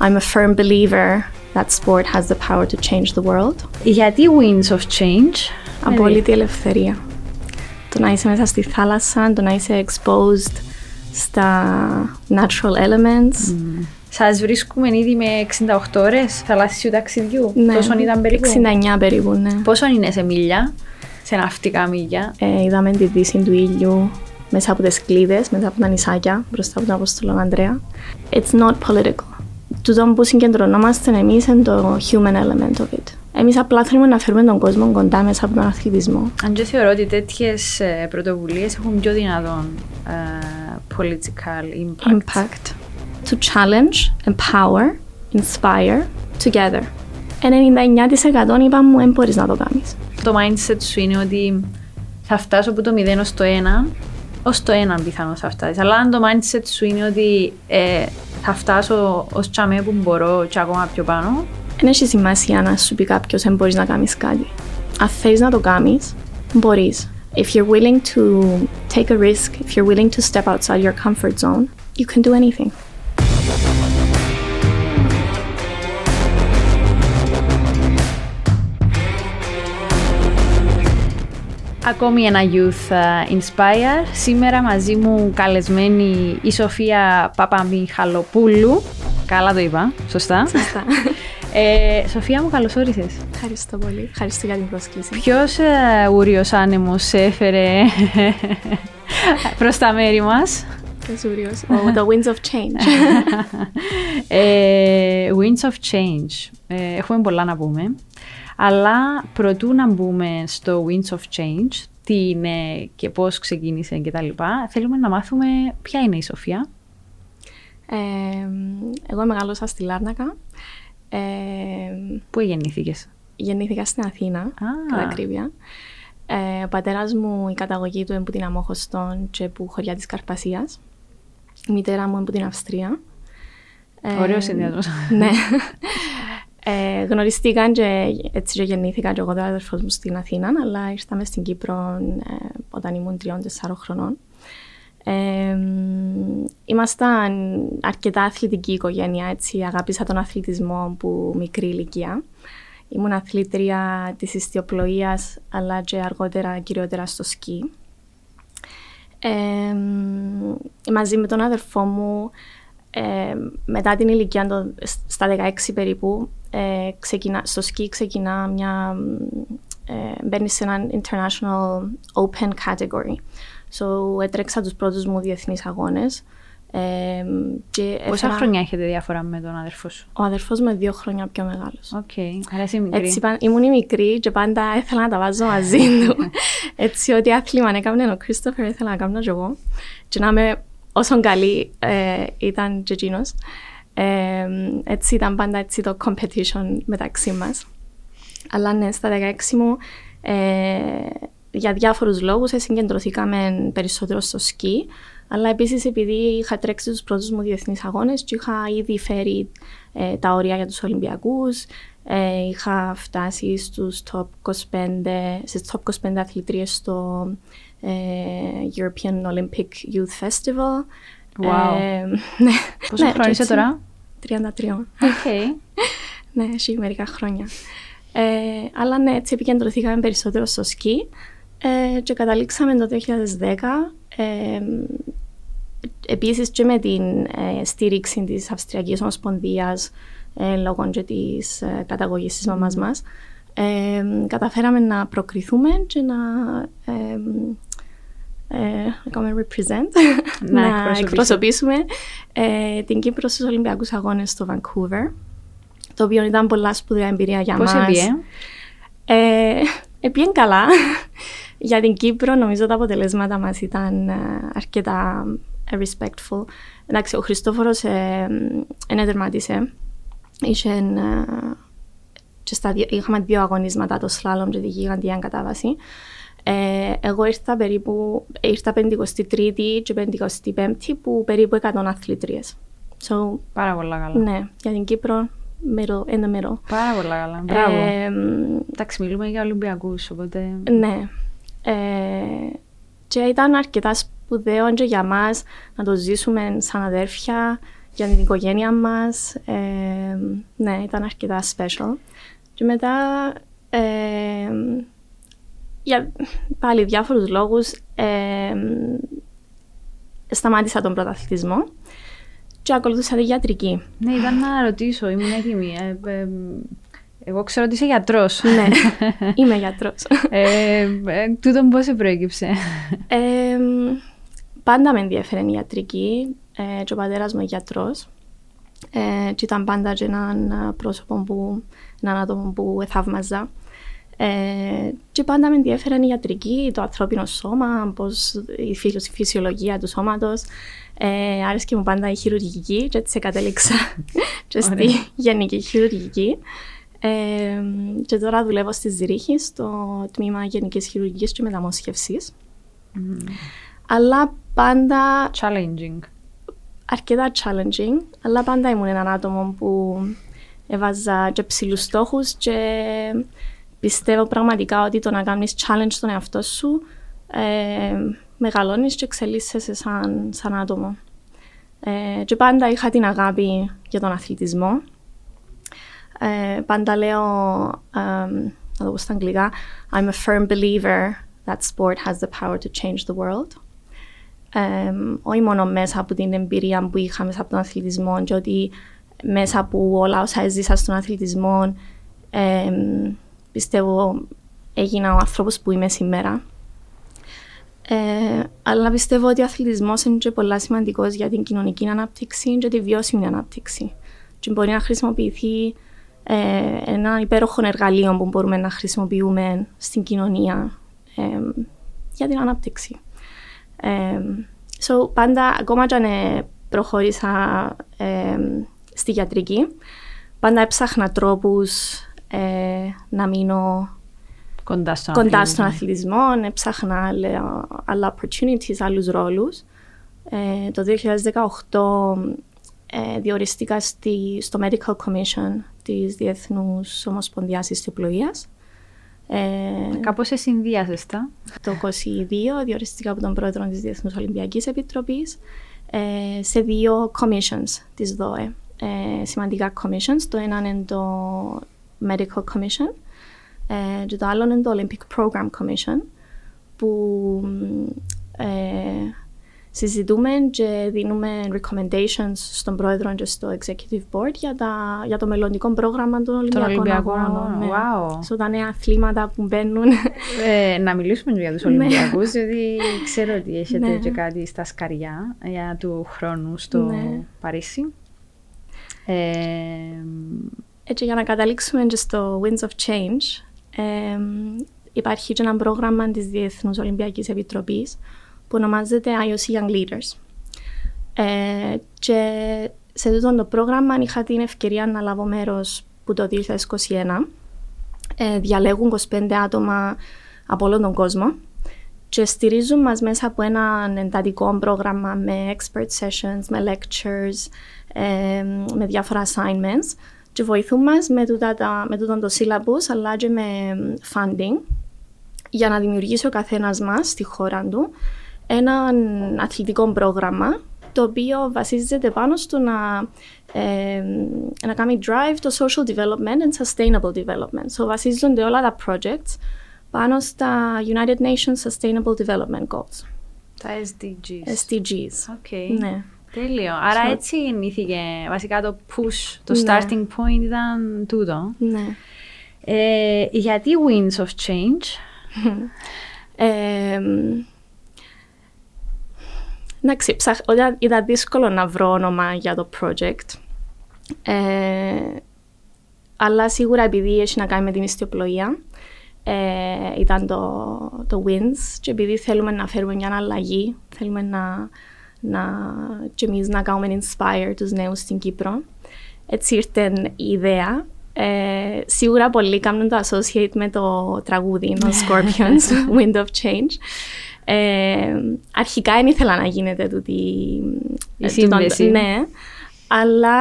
I'm a firm believer that sport has the power to change the world. Γιατί winds of change; Απόλυτη ελευθερία. Το να είσαι μέσα στη θάλασσα, το να είσαι exposed στα natural elements. Mm. Σας βρίσκουμε ήδη με 68 ώρες θαλάσσιου ταξιδιού. Ναι, Πόσο ήταν περίπου; 69 περίπου, ναι. Πόσο είναι σε μίλια, σε ναυτικά μίλια; Ε, είδαμε τη δύση του ήλιου μέσα από τις κλίδες, μέσα από τα νησάκια, μπροστά από τον Απόστολο Ανδρέα. It's not political. Τούτο που συγκεντρωνόμαστε εμείς είναι το human element of it. Εμείς απλά θέλουμε να φέρουμε τον κόσμο κοντά μέσα από τον αθλητισμό. Αν και θεωρώ ότι τέτοιες πρωτοβουλίες έχουν πιο δυνατόν uh, political impact. Impact. To challenge, empower, inspire, together. 99% είπα μου, δεν μπορείς να το κάνεις. Το mindset σου είναι ότι θα φτάσω από το 0 ως το 1, ως το 1 πιθανό θα φτάσεις. Αλλά αν το mindset σου είναι ότι ε, θα φτάσω ως τσαμέ που μπορώ και ακόμα πιο πάνω. Δεν έχει σημασία να σου πει κάποιος δεν μπορείς να κάνεις κάτι. Αν θέλεις να το κάνεις, μπορείς. If you're willing to take a risk, if you're willing to step outside your comfort zone, you can do anything. Ακόμη ένα Youth Inspire. Σήμερα μαζί μου καλεσμένη η Σοφία Παπαμιχαλοπούλου. Καλά το είπα, σωστά. Σωστά. Ε, Σοφία μου, καλώς όρισες. Ευχαριστώ πολύ. Ευχαριστώ για την πρόσκληση. Ποιος ε, ούριος άνεμος σε έφερε προς τα μέρη μας; Ποιος ούριος. Oh, the winds of change. ε, winds of change. Ε, έχουμε πολλά να πούμε. Αλλά προτού να μπούμε στο Winds of Change, τι είναι και πώς ξεκίνησε και τα λοιπά, θέλουμε να μάθουμε ποια είναι η Σοφία. Ε, εγώ μεγάλωσα στη Λάρνακα. Ε, Πού γεννήθηκες; Γεννήθηκα στην Αθήνα, ah. κατά ακρίβεια. Ε, ο πατέρας μου, η καταγωγή του είναι από την Αμόχωστον και που χωριά της Καρπασίας. Η μητέρα μου είναι από την Αυστρία. Ωραίος συνδυασμός. ναι. Ε, γνωριστήκαν και έτσι και γεννήθηκα και εγώ το αδερφός μου στην Αθήνα, αλλά ήρθαμε στην Κύπρο ε, όταν ήμουν τριών-τεσσάρων χρονών. Ε, ήμασταν αρκετά αθλητική οικογένεια, έτσι, αγάπησα τον αθλητισμό που μικρή ηλικία. Ήμουν αθλήτρια της ιστιοπλοείας, αλλά και αργότερα κυριότερα στο σκι. Ε, μαζί με τον αδερφό μου, ε, μετά την ηλικία των, στα 16 περίπου, ε, ξεκινά, στο σκι ξεκινά μια... Ε, μπαίνει σε ένα international open category. So έτρεξα τους πρώτους μου διεθνείς αγώνες. Ε, και Πόσα έφερα... χρόνια έχετε διαφορά με τον αδερφό σου; Ο αδερφός μου είναι δύο χρόνια πιο μεγάλος. OK, okay. άρα είσαι μικρή. Έτσι, ήμουν η μικρή και πάντα ήθελα να τα βάζω μαζί του. Έτσι, ό,τι άθλημα έκαμε ο Κρίστοφερ ήθελα να κάνω και εγώ. Και να είμαι όσο καλή ε, ήταν και εκείνος. Ε, έτσι ήταν πάντα έτσι το competition μεταξύ μας. Αλλά ναι, στα 16 μου ε, για διάφορους λόγους συγκεντρωθήκαμε περισσότερο στο σκι αλλά επίσης επειδή είχα τρέξει τους πρώτους μου διεθνείς αγώνες και είχα ήδη φέρει ε, τα όρια για τους Ολυμπιακούς ε, είχα φτάσει στους top 25, στις top 25 αθλητρίες στο ε, European Olympic Youth Festival. Wow. Ε, ναι. Πόσο ναι, χρόνο είσαι τώρα; 33. Okay. ναι, έχει μερικά χρόνια. Ε, αλλά ναι, έτσι επικεντρωθήκαμε περισσότερο στο σκι ε, και καταλήξαμε το 2010 ε, επίσης και με την ε, στήριξη της Αυστριακής Ομοσπονδίας ε, λόγω και της ε, καταγωγής της μαμάς μας ε, καταφέραμε να προκριθούμε και να ε, ε, represent, να, να εκπροσωπήσουμε ε, την Κύπρο στους Ολυμπιακούς Αγώνες στο Vancouver, το οποίο ήταν πολλά σπουδαία εμπειρία για Πώς μας. Πώς ε, Επίεν καλά. για την Κύπρο νομίζω τα αποτελέσματα μας ήταν ε, αρκετά respectful. Εντάξει, ο Χριστόφορος ε, τερματίσε. Είχε, ε, είχαμε δύο αγωνίσματα, το σλάλομ και τη γιγαντιά κατάβαση. Ε, εγώ ήρθα περίπου, ήρθα 53η και 55η που περίπου 100 αθλητρίες. So, Πάρα πολλά καλά. Ναι, για την Κύπρο, middle, in the middle. Πάρα πολλά καλά, μπράβο. Ε, Εντάξει, μιλούμε για Ολυμπιακούς, οπότε... Ναι. Ε, και ήταν αρκετά σπουδαίο και για μας να το ζήσουμε σαν αδέρφια για την οικογένεια μας. Ε, ναι, ήταν αρκετά special. Και μετά, ε, για πάλι διάφορους λόγους, ε, σταμάτησα τον πρωταθλητισμό και ακολούθησα τη γιατρική. Ναι, ήταν να ρωτήσω, ήμουν έτοιμη. Ε, ε, εγώ ξέρω ότι είσαι γιατρός. ναι, είμαι γιατρός. ε, ε, τούτον πώς σε προέκυψε; Ε, πάντα με ενδιαφέρει η ιατρική ε, και ο πατέρας μου γιατρός. Ε, και ήταν πάντα και έναν πρόσωπο που, έναν άτομο που θαύμαζα. Ε, και πάντα με ενδιαφέρει η ιατρική, το ανθρώπινο σώμα, πώς, η φυσιολογία του σώματος. Ε, άρεσε μου πάντα η χειρουργική και έτσι κατέληξα και στη γενική χειρουργική. Ε, και τώρα δουλεύω στη Ζηρίχη, στο τμήμα Γενικής Χειρουργικής και Μεταμόσχευσης. Mm. Αλλά πάντα... Challenging. Αρκετά challenging, αλλά πάντα ήμουν έναν άτομο που έβαζα και ψηλούς στόχους και πιστεύω πραγματικά ότι το να κάνεις challenge στον εαυτό σου ε, μεγαλώνεις και εξελίσσεσαι σαν, σαν άτομο. Ε, και πάντα είχα την αγάπη για τον αθλητισμό. Ε, πάντα λέω, um, να το πω στα αγγλικά, I'm a firm believer that sport has the power to change the world. Ε, όχι μόνο μέσα από την εμπειρία που είχα μέσα από τον αθλητισμό και ότι μέσα από όλα όσα έζησα στον αθλητισμό ε, πιστεύω έγινα ο άνθρωπος που είμαι σήμερα. Ε, αλλά πιστεύω ότι ο αθλητισμός είναι και πολύ σημαντικός για την κοινωνική ανάπτυξη και τη βιώσιμη ανάπτυξη. Και μπορεί να χρησιμοποιηθεί ε, ένα υπέροχο εργαλείο που μπορούμε να χρησιμοποιούμε στην κοινωνία ε, για την ανάπτυξη. Ε, so, πάντα, ακόμα και αν ε, προχώρησα ε, στη γιατρική, πάντα έψαχνα τρόπους ε, να μείνω κοντά στον, κοντά στον αθλητισμό, έψαχνα άλλα opportunities, άλλους ρόλους. Ε, το 2018 ε, διοριστήκα στη, στο Medical Commission της Διεθνούς Ομοσπονδιάς Ιστιοπλοείας. Ε, Κάπως σε συνδυάζεσαι τα. Το 2022 διοριστήκα από τον πρόεδρο της Διεθνούς Ολυμπιακής Επιτροπής ε, σε δύο commissions της ΔΟΕ. Ε, σημαντικά commissions. Το ένα είναι το Medical Commission ε, και το άλλο είναι το Olympic Program Commission που ε, συζητούμε και δίνουμε recommendations στον πρόεδρο και στο executive board για, τα, για το μελλοντικό πρόγραμμα των Ολυμπιακών Αγώνων. Ναι. Wow. So, τα νέα αθλήματα που μπαίνουν. Ε, να μιλήσουμε για τους ναι. Ολυμπιακούς, διότι ξέρω ότι έχετε ναι. και κάτι στα σκαριά για του χρόνου στο ναι. Παρίσι. Ε, έτσι για να καταλήξουμε και στο Winds of Change, ε, υπάρχει και ένα πρόγραμμα της Διεθνούς Ολυμπιακής Επιτροπής που ονομάζεται IOC Young Leaders. Ε, και σε αυτό το πρόγραμμα είχα την ευκαιρία να λάβω μέρος που το 2021. Ε, διαλέγουν 25 άτομα από όλο τον κόσμο και στηρίζουν μας μέσα από ένα εντατικό πρόγραμμα με expert sessions, με lectures, ε, με διάφορα assignments και βοηθούν μας με, τούτα, με τούτο το syllabus αλλά και με funding για να δημιουργήσει ο καθένας μας στη χώρα του ένα αθλητικό πρόγραμμα το οποίο βασίζεται πάνω στο να, ε, να κάνει drive το social development and sustainable development. So βασίζονται όλα τα projects πάνω στα United Nations Sustainable Development Goals. Τα SDGs. SDGs. Okay. Ναι. Τέλειο. Άρα so, έτσι γεννήθηκε βασικά το push, το ναι. starting point ήταν τούτο. Ναι. Ε, γιατί Winds of Change? ε, Εντάξει, ψαχ, ήταν δύσκολο να βρω όνομα για το project. Ε, αλλά σίγουρα επειδή έχει να κάνει με την ιστιοπλοεία, ε, ήταν το, το WINS και επειδή θέλουμε να φέρουμε μια αλλαγή, θέλουμε να, να, και εμείς να κάνουμε inspire τους νέους στην Κύπρο. Έτσι ήρθε η ιδέα. Ε, σίγουρα πολλοί κάνουν το associate με το τραγούδι, το Scorpions, Wind of Change. Ε, αρχικά δεν ήθελα να γίνεται τούτη η σύνδεση. ναι, αλλά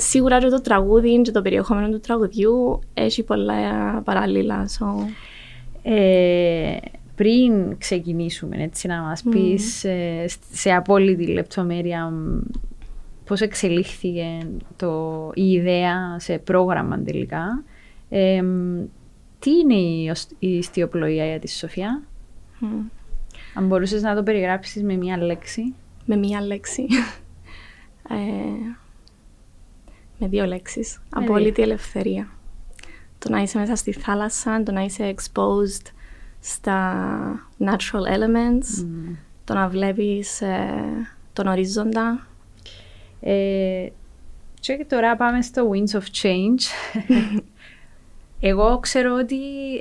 σίγουρα και το τραγούδι και το περιεχόμενο του τραγουδιού έχει πολλά παράλληλα. So. Ε, πριν ξεκινήσουμε έτσι να μας πεις ε, σε απόλυτη λεπτομέρεια πώς εξελίχθηκε το, η ιδέα σε πρόγραμμα τελικά. τι είναι η, η ιστιοπλοεία για τη Σοφία; Αν μπορούσες να το περιγράψεις με μία λέξη. Με μία λέξη. ε, με δύο λέξεις. Απόλυτη ελευθερία. Το να είσαι μέσα στη θάλασσα, το να είσαι exposed στα natural elements, το να βλέπεις ε, τον ορίζοντα. Ε, και τώρα πάμε στο Winds of Change. Εγώ ξέρω ότι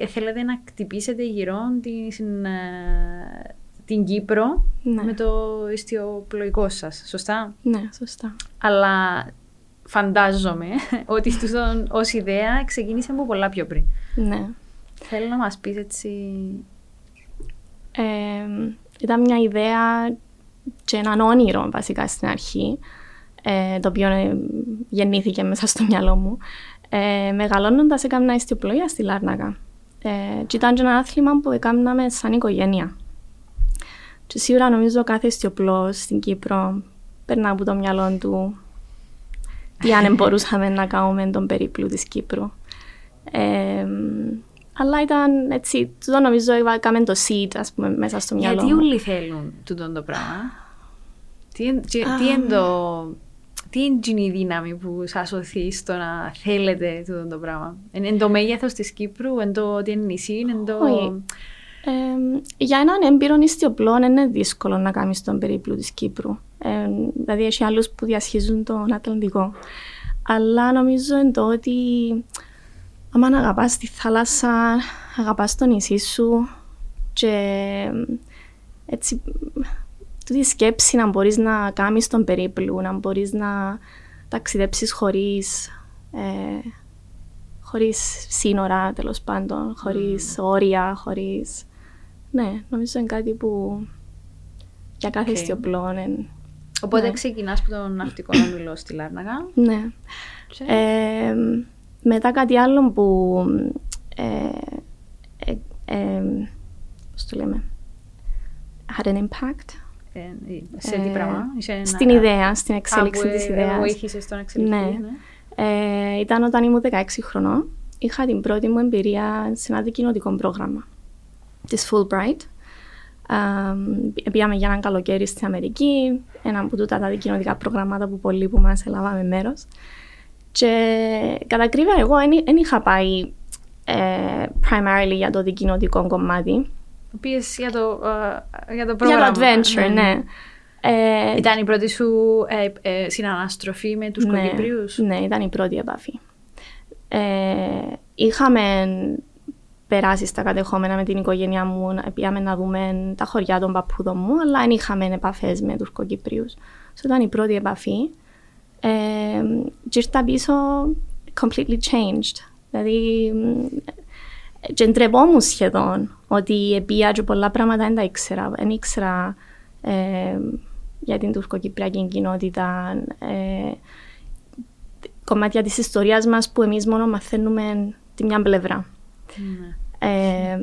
θέλετε να κτυπήσετε γύρω την, ε, την Κύπρο Ναι. με το ιστιοπλοϊκό σας, σωστά; Ναι, σωστά. Αλλά φαντάζομαι ότι τούτον ως ιδέα ξεκίνησε από πολλά πιο πριν. Ναι. Θέλω να μας πεις έτσι... Ε, ήταν μια ιδέα και έναν όνειρο βασικά στην αρχή, ε, το οποίο ε, γεννήθηκε μέσα στο μυαλό μου. Ε, Μεγαλώνοντας, έκανα ιστιοπλοεία στη Λάρνακα. Ε, και ήταν και ένα άθλημα που έκαναμε σαν οικογένεια. Και σίγουρα νομίζω κάθε ιστιοπλός στην Κύπρο περνά από το μυαλό του τι αν μπορούσαμε να κάνουμε τον περίπλου της Κύπρου. Ε, αλλά ήταν έτσι, το νομίζω έκαμε το seed ας πούμε μέσα στο μυαλό Γιατί μου. όλοι θέλουν τούτο το πράγμα; Τι, εν- τι, τι είναι το... Τι είναι η δύναμη που σας οθεί στο να θέλετε τούτο το πράγμα; Είναι εν το μέγεθος της Κύπρου, εν το ότι είναι νησί, εν το... Όχι. Ε, για έναν έμπειρο ιστιοπλό είναι δύσκολο να κάνεις τον περίπλου της Κύπρου. Ε, δηλαδή έχει άλλους που διασχίζουν τον Ατλαντικό. Αλλά νομίζω είναι το ότι άμα αγαπάς τη θάλασσα, αγαπάς το νησί σου και έτσι τούτη σκέψη να μπορείς να κάνεις τον περίπλου, να μπορείς να ταξιδέψεις χωρίς, ε, χωρίς σύνορα τέλος πάντων, χωρίς όρια, χωρίς... Ναι, νομίζω είναι κάτι που για κάθε Οκ. ιστιοπλόο είναι... Οπότε ναι. ξεκινάς από τον ναυτικό όμιλο στη Λάρνακα. Ναι. Και- Ε, μετά κάτι άλλο που... Ε, ε, ε, πώς το λέμε... Had an impact. ε, σε τι Ε, πράγμα. Είσαι ένα- Στην ιδέα, στην εξέλιξη Α, της που, ε, ιδέας. Βοήθησες στον εξελιχθείς. Ναι. Ε, ήταν όταν ήμουν 16 χρονών. Είχα την πρώτη μου εμπειρία σε ένα δικοινοτικό πρόγραμμα της Fulbright. Ε, πήγαμε για ένα καλοκαίρι στην Αμερική, ένα από τούτα τα δικοινοτικά προγράμματα που πολλοί που μας ελάβαμε μέρος. Και κατά ακρίβεια εγώ δεν είχα πάει ε, primarily για το δικοινοτικό κομμάτι. Πήγες για το, ε, για το Για πρόγραμμα. το adventure, ναι. Ε, Ήταν η πρώτη σου ε, ε, συναναστροφή με τους ναι, Κοκύπριους. Ναι, ήταν η πρώτη επαφή. Ε, είχαμε περάσει στα κατεχόμενα με την οικογένειά μου, να- πήγαμε να δούμε τα χωριά των παππούδων μου, αλλά δεν είχαμε επαφές με τους Κοκύπριους. So, ήταν η πρώτη επαφή. Ε, και ήρθα πίσω completely changed. Δηλαδή, μ, και ντρεπόμουν σχεδόν ότι επία και πολλά πράγματα δεν τα ήξερα. Δεν ήξερα ε, για την τουρκοκυπριακή κοινότητα, ε, κομμάτια της ιστορίας μας που εμείς μόνο μαθαίνουμε τη μια πλευρά. Ναι. Ε,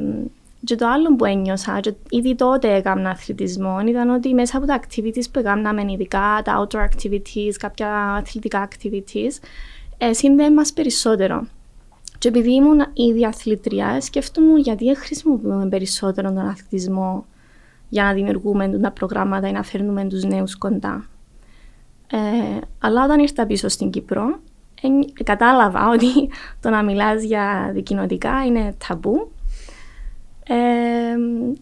και το άλλο που ένιωσα, και ήδη τότε έκανα αθλητισμό, ήταν ότι μέσα από τα activities που έκαναμε, ειδικά τα outdoor activities, κάποια αθλητικά activities, ε, σύνδεε μας περισσότερο. Και επειδή ήμουν ήδη αθλητριά, σκέφτομαι γιατί δεν χρησιμοποιούμε περισσότερο τον αθλητισμό για να δημιουργούμε τα προγράμματα ή να φέρνουμε τους νέους κοντά. Ε, αλλά όταν ήρθα πίσω στην Κύπρο, εν- κατάλαβα ότι το να μιλάς για δικοινοτικά είναι ταμπού ε,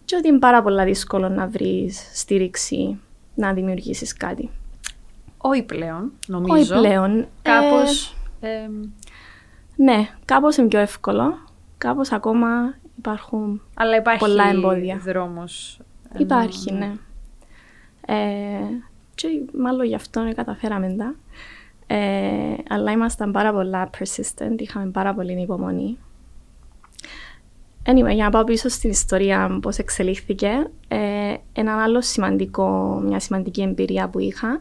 και ότι είναι πάρα πολύ δύσκολο να βρεις στήριξη να δημιουργήσεις κάτι. Όχι πλέον, νομίζω. Όχι πλέον. ε, Κάπως... ε, ναι, κάπως είναι πιο εύκολο. Κάπως ακόμα υπάρχουν... αλλά υπάρχει πολλά εμπόδια. δρόμος. ε, Υπάρχει, ναι. Ε, και μάλλον γι' αυτό καταφέραμε τα. Ε, αλλά ήμασταν πάρα πολλά persistent, είχαμε πάρα πολύ υπομονή. Anyway, για να πάω πίσω στην ιστορία πώς εξελίχθηκε, ε, ένα άλλο σημαντικό, μια σημαντική εμπειρία που είχα,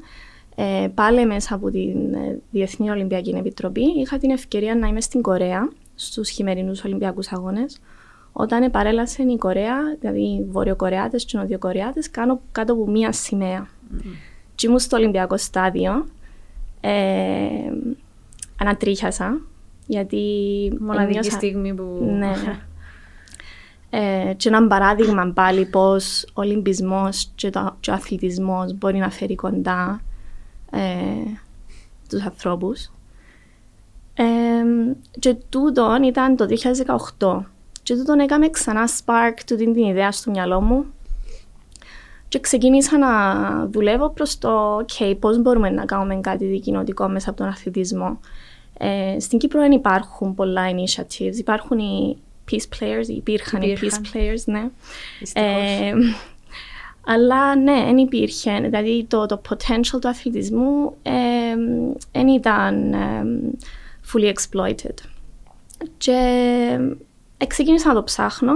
ε, πάλι μέσα από την ε, Διεθνή Ολυμπιακή Επιτροπή, είχα την ευκαιρία να είμαι στην Κορέα, στους χειμερινούς Ολυμπιακούς Αγώνες, όταν παρέλασε η Κορέα, δηλαδή οι Βορειοκορεάτες και οι Νοτιοκορεάτες, κάτω, κάτω από μία σημαία. Και ήμουν στο Ολυμπιακό στάδιο Ε, ανατρίχιασα, γιατί... Μοναδική ένιωσα- στιγμή που... Ναι. Ε, και ένα παράδειγμα πάλι πώς ο Ολυμπισμός και, το, και ο αθλητισμός μπορεί να φέρει κοντά ε, τους ανθρώπους. Ε, και τούτον ήταν το 2018. Και τούτον έκαμε ξανά spark του την, την ιδέα στο μυαλό μου. Και ξεκίνησα να δουλεύω προς το OK, πώς μπορούμε να κάνουμε κάτι δικοινωτικό μέσα από τον αθλητισμό. Ε, στην Κύπρο δεν υπάρχουν πολλά initiatives. Υπάρχουν οι peace players, υπήρχαν, οι Υπήρχαν. peace players, ναι. Δυστυχώς. Ε, αλλά ναι, δεν υπήρχε. Δηλαδή το, το potential του αθλητισμού δεν ήταν ε, fully exploited. Και ε, ξεκίνησα να το ψάχνω.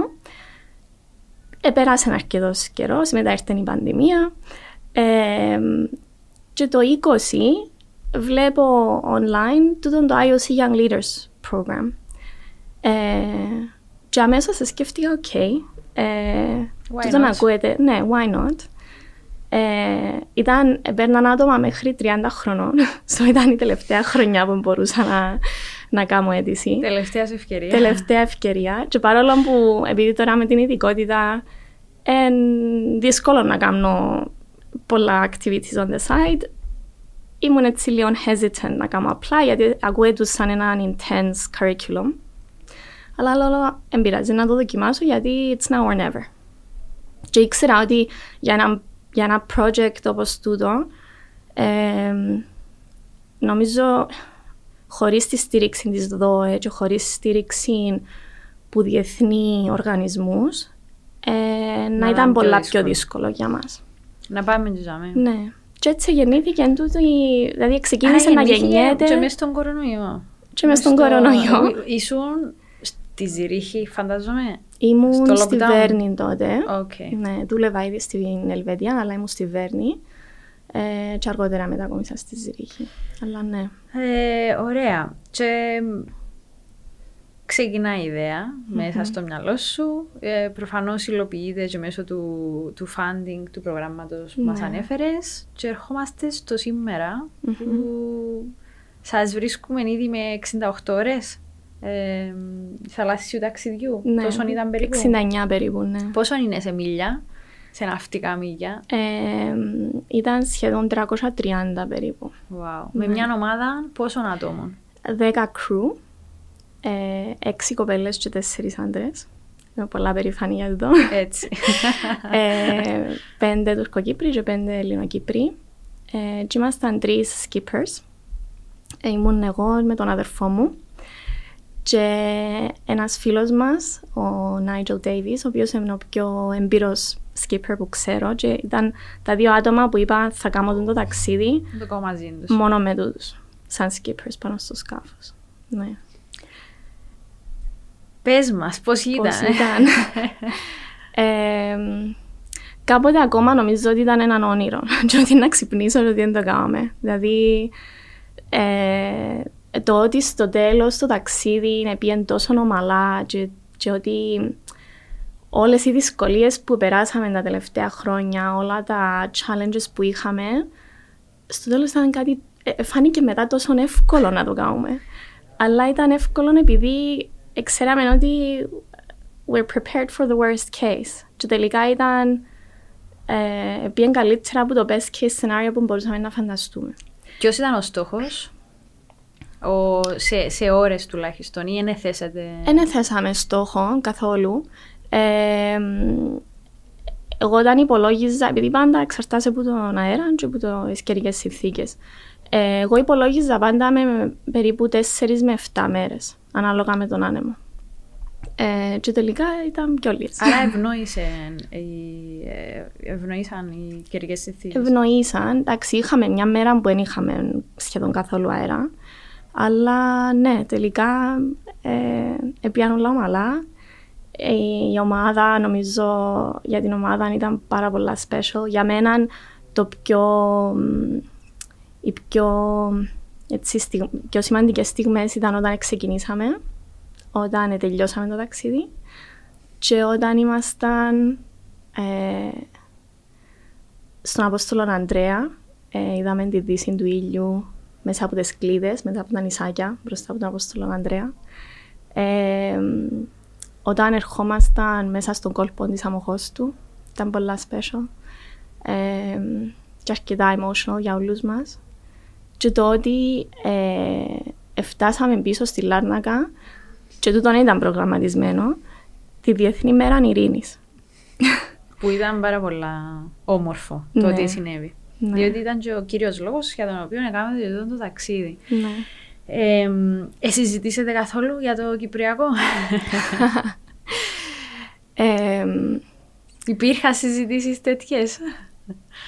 Επέρασε αρκετός καιρός, μετά ήρθε η πανδημία. Ε, και το 20 βλέπω online τούτο το IOC Young Leaders Program. Ε, και αμέσως σκέφτηκα, οκ, ε, Why τούτο να not? ακούετε, ναι, why not; Ε, ήταν, παίρναν άτομα μέχρι 30 χρονών, so ήταν η τελευταία χρονιά που μπορούσα να, να κάνω αίτηση. Τελευταία σου ευκαιρία. Τελευταία ευκαιρία. Και παρόλο που επειδή τώρα με την ειδικότητα είναι δύσκολο να κάνω πολλά activities on the side, ήμουν έτσι λίγο hesitant να κάνω apply γιατί ακούετουν σαν έναν intense curriculum. Αλλά λέω, δεν πειράζει να το δοκιμάσω γιατί it's now or never. Και ήξερα ότι για ένα, για ένα project όπως τούτο, ε, νομίζω χωρίς τη στήριξη της ΔΟΕ και χωρίς στήριξη που διεθνεί οργανισμούς, ε, να Να ήταν ήταν πιο πολλά δύσκολο. πιο δύσκολο για μας. Να πάμε και ζάμε. Ναι. Και έτσι γεννήθηκε τούτο, η- δηλαδή ξεκίνησε Άρα να γεννήθηκε γεννιέται Και μέσα στον κορονοϊό. και μες στον στο- κορονοϊό. Ήσουν στη Ζυρίχη, φαντάζομαι. Ήμουν στο στη lockdown; Βέρνη τότε. Οκ. Ναι, δούλευα ήδη στην Ελβετία, αλλά ήμουν στη Βέρνη. Ε, και αργότερα μετακόμισα στη Ζυρίχη. Αλλά ναι. Ε, ωραία. Και ξεκινάει η ιδέα μέσα στο μυαλό σου. Ε, προφανώς υλοποιείται και μέσω του, του funding του προγράμματος που μας Ναι. ανέφερες. Και ερχόμαστε στο σήμερα που σας βρίσκουμε ήδη με 68 ώρες ε, θαλάσσιου ταξιδιού. ναι. Πόσο ήταν περίπου; 69 περίπου, ναι. Πόσο είναι σε μίλια, σε ναυτικά μίλια; Ε, ήταν σχεδόν 330 περίπου. Wow. Ναι. Με μια ομάδα πόσων ατόμων; 10 crew, ε, 6 κοπέλες και 4 άντρες. Είμαι πολλά περήφανη για αυτό. Έτσι. ε, 5 Τουρκοκύπροι και 5 Ελληνοκύπροι. Ε, και ήμασταν τρεις skippers. Ε, ήμουν εγώ με τον αδερφό μου και ένας φίλος μας, ο Nigel Davies, ο οποίος είναι ο πιο εμπειρός skipper που ξέρω και ήταν τα δύο άτομα που είπα θα κάνω το ταξίδι το κάνω μαζί τους. μόνο με τους σαν skippers πάνω στο σκάφος. Ναι. Πες μας, πώς ήταν. Πώς ήταν. ε, κάποτε ακόμα νομίζω ότι ήταν έναν όνειρο και ότι να ξυπνήσω και ότι δεν το κάναμε. Δηλαδή, ε, το ότι στο τέλος το ταξίδι είναι πήγαινε τόσο ομαλά και, και ότι όλες οι δυσκολίες που περάσαμε τα τελευταία χρόνια, όλα τα challenges που είχαμε, στο τέλος ήταν κάτι, ε, φάνηκε μετά τόσο εύκολο να το κάνουμε. Αλλά ήταν εύκολο επειδή ξέραμε ότι we're prepared for the worst case. Και τελικά ήταν ε, πήγαινε καλύτερα από το best case scenario που μπορούσαμε να φανταστούμε. Ποιος ήταν ο στόχος, ο, σε, σε ώρες τουλάχιστον, ή δεν θέσατε... Δεν θέσαμε στόχο καθόλου. Ε, εγώ όταν υπολόγιζα, επειδή πάντα εξαρτάσαι από τον αέρα και από τις καιρικές συνθήκες, ε, εγώ υπολόγιζα πάντα με περίπου 4 με 7 μέρες, ανάλογα με τον άνεμο. Ε, και τελικά ήταν πιο λίγες. Άρα ευνόησε, οι- ε, ευνοήσαν οι καιρικές συνθήκες. Ευνοήσαν. Εντάξει, είχαμε μια μέρα που δεν είχαμε σχεδόν καθόλου αέρα. Αλλά ναι, τελικά ε, έπιαν όλα ομαλά. Ε, η ομάδα, νομίζω, για την ομάδα ήταν πάρα πολλά special. Για μένα το πιο, μ, οι πιο, έτσι, στιγ, πιο σημαντικές στιγμές ήταν όταν ξεκινήσαμε, όταν τελειώσαμε το ταξίδι και όταν ήμασταν ε, στον Απόστολο Αντρέα, ε, είδαμε τη δύση του ήλιου μέσα από τις κλίδες, μετά από τα νησάκια, μπροστά από τον Απόστολο Ανδρέα. Ε, όταν ερχόμασταν μέσα στον κόλπο της Αμοχώστου, ήταν πολλά special ε, και αρκετά emotional για όλους μας. Και το ότι ε, φτάσαμε πίσω στη Λάρνακα και τούτο ήταν προγραμματισμένο τη Διεθνή Μέρα Ειρήνης. Που ήταν πάρα πολλά όμορφο το Ναι. ότι συνέβη. Ναι. Διότι ήταν και ο κύριος λόγος για τον οποίο έκαναμε το, το ταξίδι. Ναι. Ε, ε, συζητήσετε καθόλου για το Κυπριακό; Ε, Υπήρχαν συζητήσεις τέτοιες;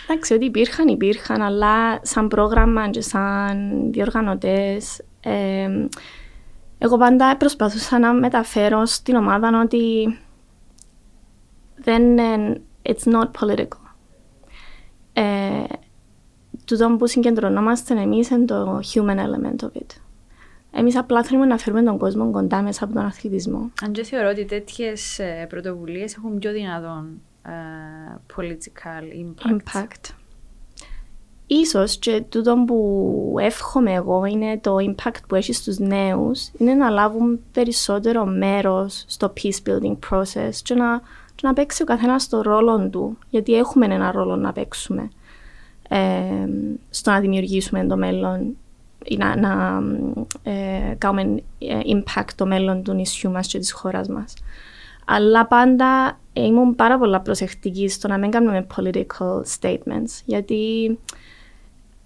εντάξει, ότι υπήρχαν, υπήρχαν, αλλά σαν πρόγραμμα και σαν διοργανωτές, ε, εγώ πάντα προσπαθούσα να μεταφέρω στην ομάδα ότι δεν είναι, it's not political. Ε, τούτο που συγκεντρωνόμαστε εμείς είναι το human element of it. Εμείς απλά θέλουμε να φέρουμε τον κόσμο κοντά μέσα από τον αθλητισμό. Αν και θεωρώ ότι τέτοιες ε, πρωτοβουλίες έχουν πιο δυνατόν ε, political impact. impact. Ίσως και τούτο που εύχομαι εγώ είναι το impact που έχει στους νέους είναι να λάβουν περισσότερο μέρος στο peace building process και να, και να παίξει ο καθένας το ρόλο του γιατί έχουμε ένα ρόλο να παίξουμε ε, στο να δημιουργήσουμε το μέλλον ή να, να ε, κάνουμε ε, impact το μέλλον του νησιού μας και της χώρας μας. Αλλά πάντα ε, ήμουν πάρα πολλά προσεκτική στο να μην κάνουμε political statements. Γιατί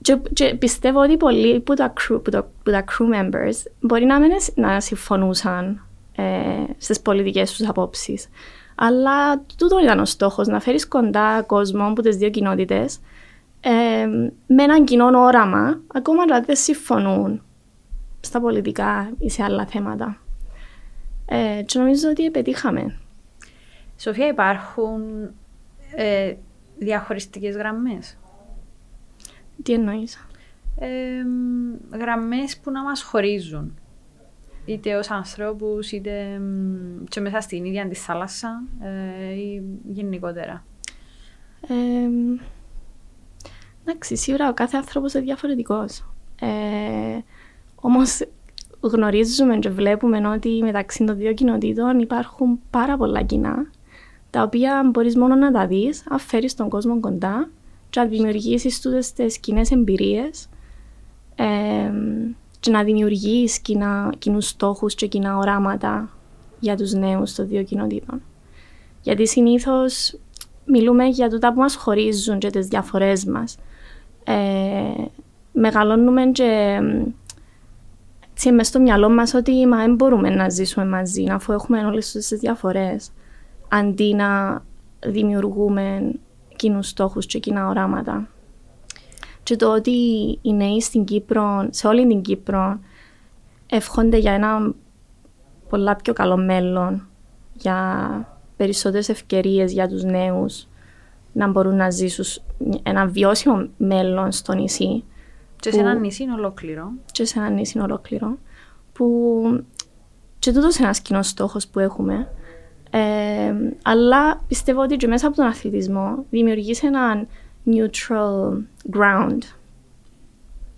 και, και πιστεύω ότι πολλοί που τα crew, που τα, που τα crew members μπορεί να μην εσ- να συμφωνούσαν ε, στις πολιτικές τους απόψεις. Αλλά τούτο ήταν ο στόχος, να φέρεις κοντά κόσμο από τις δύο κοινότητες ε, με έναν κοινό όραμα, ακόμα και αν δεν συμφωνούν στα πολιτικά ή σε άλλα θέματα. Ε, και νομίζω ότι πετύχαμε. Σοφία, υπάρχουν ε, διαχωριστικές γραμμές; Τι εννοείς; Ε, γραμμές που να μας χωρίζουν. Είτε ως ανθρώπους, είτε μ, και μέσα στην ίδια τη θάλασσα ε, ή γενικότερα. Ε, εντάξει, σίγουρα ο κάθε άνθρωπος είναι διαφορετικός. Ε, όμως γνωρίζουμε και βλέπουμε ότι μεταξύ των δύο κοινοτήτων υπάρχουν πάρα πολλά κοινά τα οποία μπορείς μόνο να τα δεις αν φέρεις τον κόσμο κοντά και να δημιουργήσεις τούτες τις κοινές εμπειρίες ε, και να δημιουργείς κοινά, κοινούς στόχους και κοινά οράματα για τους νέους των δύο κοινοτήτων. Γιατί συνήθως μιλούμε για τούτα που μας χωρίζουν και τις διαφορές μας. Ε, μεγαλώνουμε και έτσι μες στο μυαλό μας ότι μα δεν μπορούμε να ζήσουμε μαζί αφού έχουμε όλες τις διαφορές αντί να δημιουργούμε κοινούς στόχους και κοινά οράματα. Και το ότι οι νέοι στην Κύπρο, σε όλη την Κύπρο, εύχονται για ένα πολλά πιο καλό μέλλον, για περισσότερες ευκαιρίες για τους νέους να μπορούν να ζήσουν ένα βιώσιμο μέλλον στο νησί Και σε Που- ένα νησί ολόκληρο. και σε ένα νησί ολόκληρο που και τούτος είναι ένας κοινός στόχος που έχουμε ε, αλλά πιστεύω ότι και μέσα από τον αθλητισμό δημιουργείς έναν neutral ground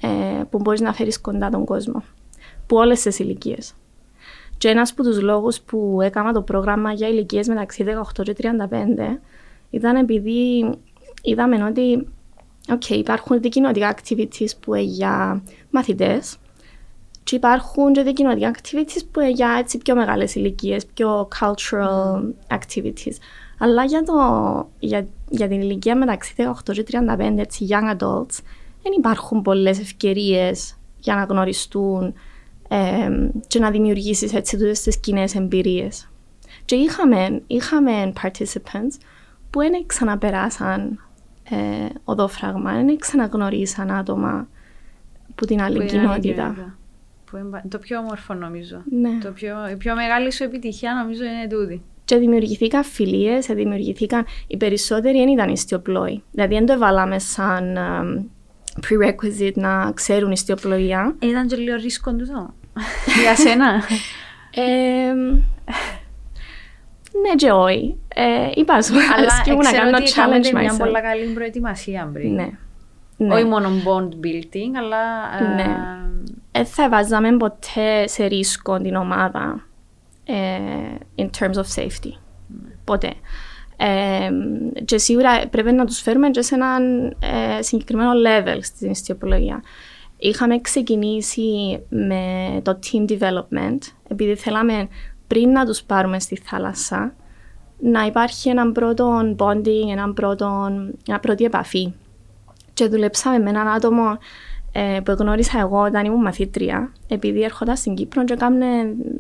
ε, που μπορείς να φέρεις κοντά τον κόσμο που όλες τις ηλικίες. Και ένας από τους λόγους που έκανα το πρόγραμμα για ηλικίες μεταξύ 18 και 35 ήταν επειδή είδαμε ότι okay, υπάρχουν δικοινωτικά activities που είναι για μαθητές και υπάρχουν και δικοινωτικά activities που είναι για έτσι πιο μεγάλες ηλικίες, πιο cultural activities. Αλλά για, το, για, για την ηλικία μεταξύ 18 και 35, έτσι, young adults, δεν υπάρχουν πολλές ευκαιρίες για να γνωριστούν ε, και να δημιουργήσεις έτσι τούτες τις κοινές εμπειρίες. Και είχαμε, είχαμε participants που δεν ξαναπεράσαν ε, οδόφραγμα, δεν ξαναγνωρίσαν άτομα από την άλλη που είναι άλλη κοινότητα. κοινότητα. Που είναι πα- το πιο όμορφο νομίζω. Ναι. Το πιο, η πιο μεγάλη σου επιτυχία νομίζω είναι τούτη. Και δημιουργηθήκαν φιλίες, δημιουργηθήκαν... Οι περισσότεροι δεν ήταν ιστιοπλόοι. Δηλαδή δεν το έβαλαμε σαν ε, prerequisite να ξέρουν ιστιοπλοεία. Ήταν και λίγο ρίσκο τούτο. Για σένα. Ε, ναι και όχι. Ε, είπα σου, Αλλά αρέσκει μου να ξέρω κάνω ότι κάνετε challenge μια myself. πολύ καλή προετοιμασία πριν. Ναι. Ναι. Όχι μόνο bond building, αλλά. ε, Ναι. Δεν θα βάζαμε ποτέ σε ρίσκο την ομάδα ε, in terms of safety. Ποτέ. Ε, και σίγουρα πρέπει να τους φέρουμε και σε έναν ε, συγκεκριμένο level στην ιστιοπολογία. Είχαμε ξεκινήσει με το team development, επειδή θέλαμε πριν να τους πάρουμε στη θάλασσα, να υπάρχει έναν πρώτο bonding, έναν πρώτο, μια πρώτη επαφή. Και δουλέψαμε με έναν άτομο ε, που γνώρισα εγώ όταν ήμουν μαθήτρια, επειδή έρχονταν στην Κύπρο και έκαμνε,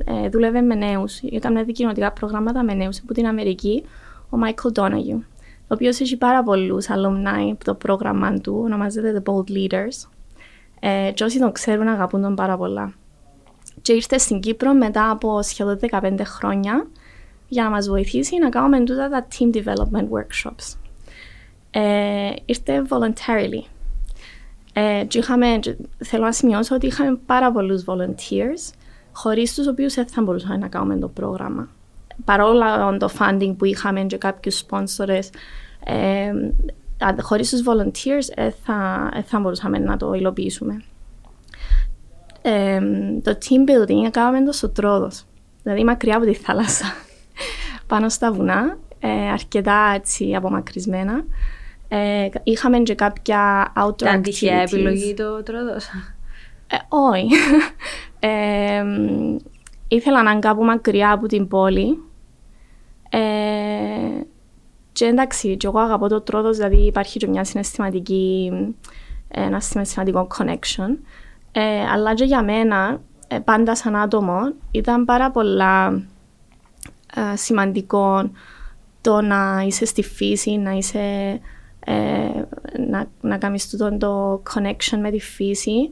ε, δούλευε με νέους, έκαμε δικοινωτικά προγράμματα με νέους από την Αμερική, ο Michael Donahue, ο οποίος έχει πάρα πολλούς alumni από το πρόγραμμα του, ονομάζεται The Bold Leaders. Ε, και όσοι τον ξέρουν αγαπούν τον πάρα πολλά. Και ήρθε στην Κύπρο μετά από σχεδόν 15 χρόνια για να μας βοηθήσει να κάνουμε τούτα τα team development workshops. Ε, ήρθε voluntarily. Ε, και είχαμε, και θέλω να σημειώσω ότι είχαμε πάρα πολλούς volunteers, χωρίς τους οποίους δεν θα μπορούσαμε να κάνουμε το πρόγραμμα. Παρόλα το funding που είχαμε και κάποιους sponsors, ε, αν- χωρίς τους volunteers δεν θα, δεν θα μπορούσαμε να το υλοποιήσουμε. Ε, το team building έκαναμε το στο Τρόδος, δηλαδή μακριά από τη θάλασσα, πάνω στα βουνά, ε, αρκετά έτσι απομακρυσμένα. Ε, είχαμε και κάποια outdoor Ήταν τυχαία activities. επιλογή το τρόδος. Ε, όχι. ε, ήθελα να είναι κάπου μακριά από την πόλη. Ε, και εντάξει, και εγώ αγαπώ το τρόδος, δηλαδή υπάρχει και μια συναισθηματική, ένα συναισθηματικό connection. Ε, αλλά και για μένα, ε, πάντα σαν άτομο, ήταν πάρα πολλά ε, σημαντικό το να είσαι στη φύση, να είσαι ε, να, να κάνεις τούτο το connection με τη φύση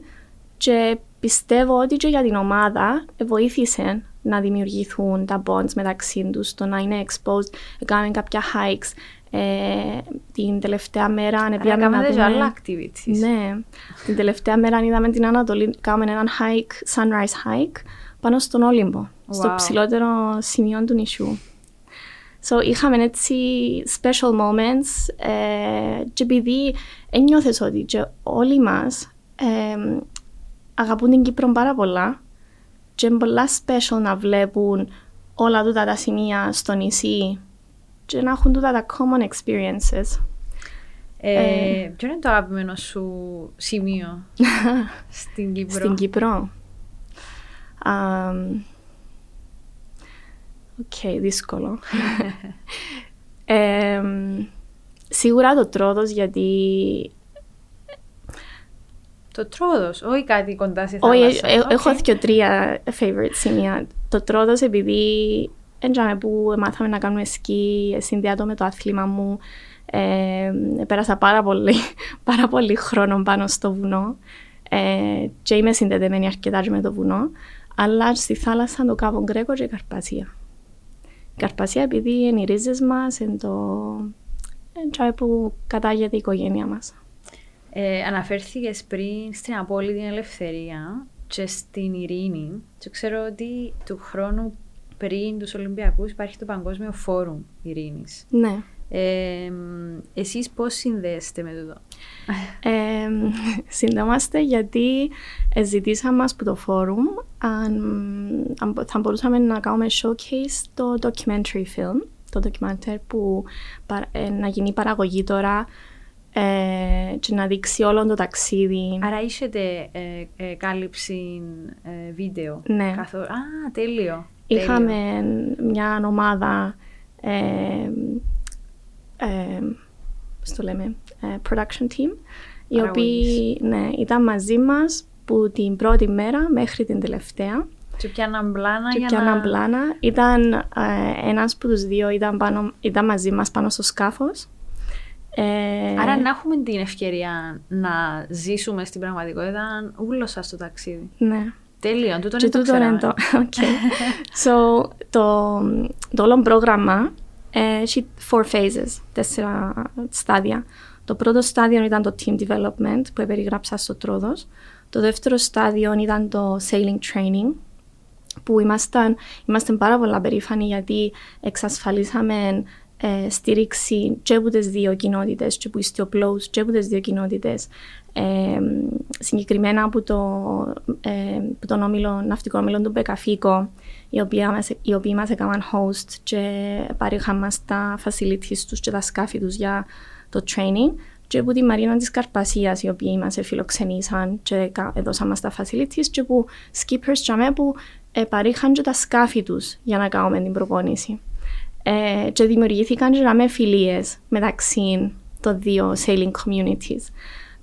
και πιστεύω ότι και για την ομάδα βοήθησε να δημιουργηθούν τα bonds μεταξύ τους, το να είναι exposed, κάναμε κάποια hikes. Ε, την τελευταία μέρα Άρα πήγαμε κάνετε να και δούμε... άλλα activities. Ναι. Την τελευταία μέρα είδαμε την Ανατολή, κάναμε έναν hike, sunrise hike, πάνω στον Όλυμπο, στο Wow. ψηλότερο σημείο του νησιού. So, είχαμε έτσι special moments ε, και επειδή ένιωθες ότι και όλοι μας ε, αγαπούν την Κύπρο πάρα πολλά και είναι πολλά special να βλέπουν όλα τούτα τα σημεία στο νησί και να έχουν τούτα τα common experiences. Ε, ποιο είναι το αγαπημένο σου σημείο στην Κύπρο; Στην Κύπρο. Αμ, Οκ, δύσκολο. Εμ, σίγουρα το Τρόοδος γιατί... Το Τρόοδος, όχι κάτι κοντά στη Όχι, θάλασσα. ε, ε, Οκ. έχω δύο τρία favorite σημεία. Το Τρόοδος επειδή εν τζιαμέ που μάθαμε να κάνουμε σκι, συνδέω το με το άθλημα μου. Ε, πέρασα πάρα πολύ, πάρα πολύ χρόνο πάνω στο βουνό ε, και είμαι συνδεδεμένη αρκετά και με το βουνό. Αλλά στη θάλασσα το Κάβο Γκρέκο και η Καρπασία. Η Καρπασία επειδή είναι οι ρίζες μας, είναι το... έντιαμε που κατάγεται η οικογένεια μας. Ε, αναφέρθηκες πριν στην απόλυτη ελευθερία και στην ειρήνη και ξέρω ότι του χρόνου πριν τους Ολυμπιακούς υπάρχει το Παγκόσμιο Φόρουμ Ειρήνης. Ναι. Ε, εσείς πώς συνδέεστε με τούτο; Ε, συνδόμαστε γιατί ζητήσαμε μας από το φόρουμ αν, αν μπο- θα μπορούσαμε να κάνουμε showcase το documentary film, το documentary που παρα- ε, να γίνει παραγωγή τώρα ε, και να δείξει όλο το ταξίδι. Άρα είσετε ε, ε, κάλυψη ε, βίντεο. Ναι. Καθο... Α, τέλειο. Είχαμε τέλειο. μια ομάδα ε, ε, πώς το λέμε, ε, production team οι οποίοι ναι, ήταν μαζί μας που την πρώτη μέρα μέχρι την τελευταία Και πιάναν πλάνα και για πιάναν να... πλάνα. Ήταν ε, ένας που τους δύο ήταν, πάνω, ήταν μαζί μας πάνω στο σκάφος. Ε, Άρα να έχουμε την ευκαιρία να ζήσουμε στην πραγματικότητα ούλος σας το ταξίδι. Ναι. Τέλειο, τούτο Και δεν το τούτο είναι ξέραμε. το. Οκ. So, το, το όλο πρόγραμμα ε, έχει four phases, τέσσερα στάδια. Το πρώτο στάδιο ήταν το team development που περιγράψα στο Τρόοδος. Το δεύτερο στάδιο ήταν το sailing training που ήμασταν, ήμασταν πάρα πολλά περήφανοι γιατί εξασφαλίσαμε ε, στήριξη και από τις δύο κοινότητες και που ιστιοπλόους και από τις δύο κοινότητες ε, συγκεκριμένα από το, ε, από τον όμιλο, ναυτικό όμιλο του Μπεκαφίκο οι οποίοι, μας, οι οποίοι μας έκαναν host και παρήχαν μας τα facilities τους και τα σκάφη τους για το training και από τη Μαρίνα της Καρπασίας οι οποίοι μας φιλοξενήσαν και έδωσαν μας τα facilities και που skippers και που ε, παρήχαν και τα σκάφη τους για να κάνουμε την προπόνηση. Ε, και δημιουργήθηκαν και με φιλίες μεταξύ των δύο sailing communities.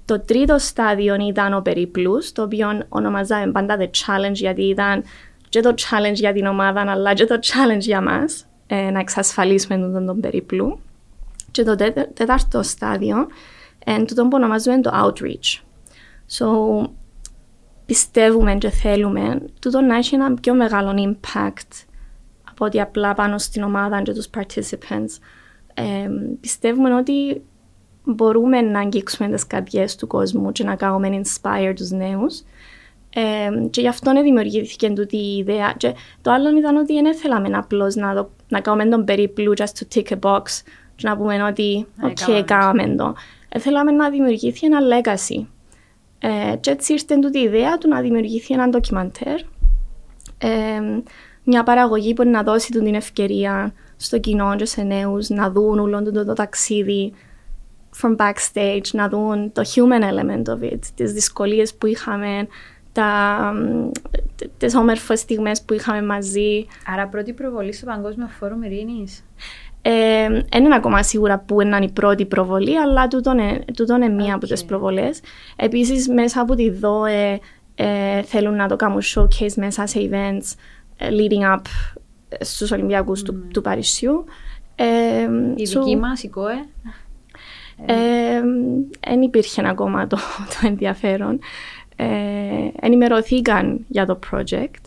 Το τρίτο στάδιο ήταν ο περιπλούς, το οποίο ονομαζάμε πάντα The Challenge, γιατί ήταν και το challenge για την ομάδα, αλλά και το challenge για μας, ε, να εξασφαλίσουμε τον, τον περιπλού. Και το τέταρτο στάδιο, είναι το που ονομάζουμε το outreach. So, πιστεύουμε και θέλουμε τούτο να έχει ένα πιο μεγάλο impact από ότι απλά πάνω στην ομάδα και τους participants. Ε, πιστεύουμε ότι μπορούμε να αγγίξουμε τις καρδιές του κόσμου και να κάνουμε inspire τους νέους. Ε, και γι' αυτό δημιουργήθηκε τούτη η ιδέα. Και το άλλο ήταν ότι δεν θέλαμε απλώς να, να κάνουμε τον περίπλου just to tick a box και να πούμε ότι ok, κάναμε το. Ε, θέλαμε να δημιουργηθεί ένα legacy. Ε, και έτσι ήρθε τούτη η ιδέα του να δημιουργηθεί ένα ντοκιμαντέρ. Ε, μια παραγωγή που να δώσει την ευκαιρία στο κοινό και σε νέους να δουν όλο το, το ταξίδι from backstage, να δουν το human element of it, τις δυσκολίες που είχαμε, τα, τις όμορφες στιγμές που είχαμε μαζί. Άρα πρώτη προβολή στο Παγκόσμιο Φόρουμ Ειρήνης. Ε, δεν είναι ακόμα σίγουρα που είναι η πρώτη προβολή, αλλά τούτο είναι, μία okay. από τις προβολές. Επίσης, μέσα από τη ΔΟΕ ε, θέλουν να το κάνουν showcase μέσα σε events ε, leading up στους Ολυμπιακούς mm. του, ναι. του Παρισιού. Ε, η δική μας, η ΚΟΕ. Δεν υπήρχε ακόμα το, το ενδιαφέρον. Ε, ενημερωθήκαν για το project.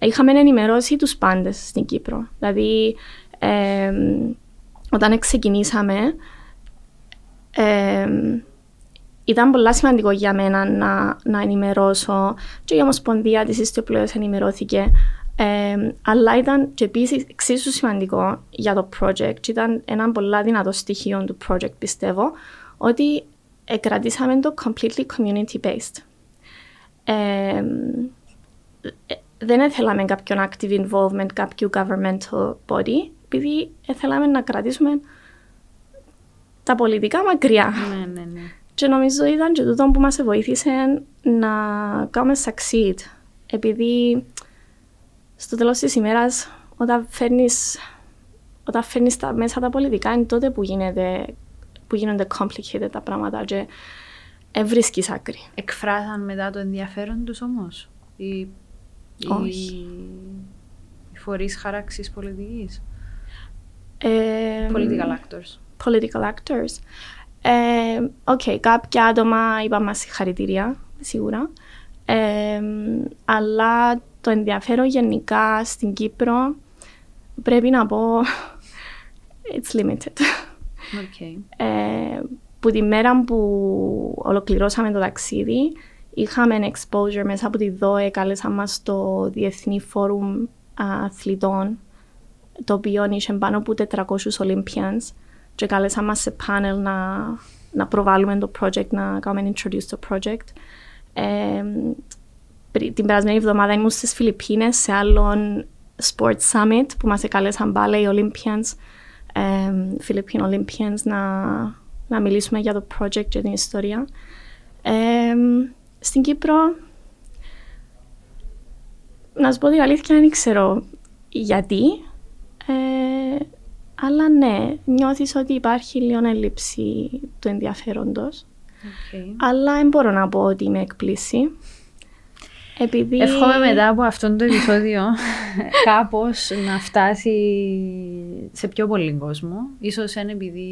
Είχαμε ενημερώσει τους πάντες στην Κύπρο. Δηλαδή, ε, όταν ξεκινήσαμε, ε, ήταν πολύ σημαντικό για μένα να, να ενημερώσω και η Ομοσπονδία της Ιστιοπλοίας ενημερώθηκε ε, αλλά ήταν και επίσης εξίσου σημαντικό για το project. Ήταν ένα πολύ δυνατό στοιχείο του project, πιστεύω, ότι κρατήσαμε το completely community based. Ε, δεν θέλαμε κάποιον active involvement, κάποιο governmental body, επειδή θέλαμε να κρατήσουμε τα πολιτικά μακριά. Ναι, ναι, ναι. Και νομίζω ήταν και τούτο που μας βοήθησε να κάνουμε succeed. Επειδή στο τέλος της ημέρας, όταν φέρνεις όταν φέρνεις τα μέσα τα πολιτικά, είναι τότε που, γίνεται, που γίνονται complicated τα πράγματα και βρίσκει άκρη. Εκφράσαν μετά το ενδιαφέρον τους όμως; Οι, Όχι. οι φορείς χάραξη πολιτικής; Ε, political actors. Political actors. Ε, okay, κάποια άτομα είπαν μας συγχαρητήρια, σίγουρα. Ε, αλλά το ενδιαφέρον γενικά στην Κύπρο πρέπει να πω it's limited. Okay. Ε, που τη μέρα που ολοκληρώσαμε το ταξίδι είχαμε exposure μέσα από τη ΔΟΕ, κάλεσαν μας στο Διεθνή Φόρουμ Αθλητών το οποίο είχε πάνω από 400 Olympians και κάλεσαν μας σε πάνελ να, να προβάλλουμε το project, να κάνουμε introduce το project. Ε, την περασμένη εβδομάδα ήμουν στις Φιλιππίνες σε άλλον Sports Summit που μας εκάλεσαν πάλι οι Olympians, ε, Philippine Olympians να, να μιλήσουμε για το project και την ιστορία. Ε, στην Κύπρο, να σου πω την αλήθεια, δεν ξέρω γιατί. Ε, αλλά ναι, νιώθεις ότι υπάρχει λίγο έλλειψη του ενδιαφέροντος. Okay. Αλλά δεν μπορώ να πω ότι με εκπλήσει. Επειδή... Εύχομαι μετά από αυτό το επεισόδιο κάπως να φτάσει σε πιο πολύ κόσμο. Ίσως είναι επειδή...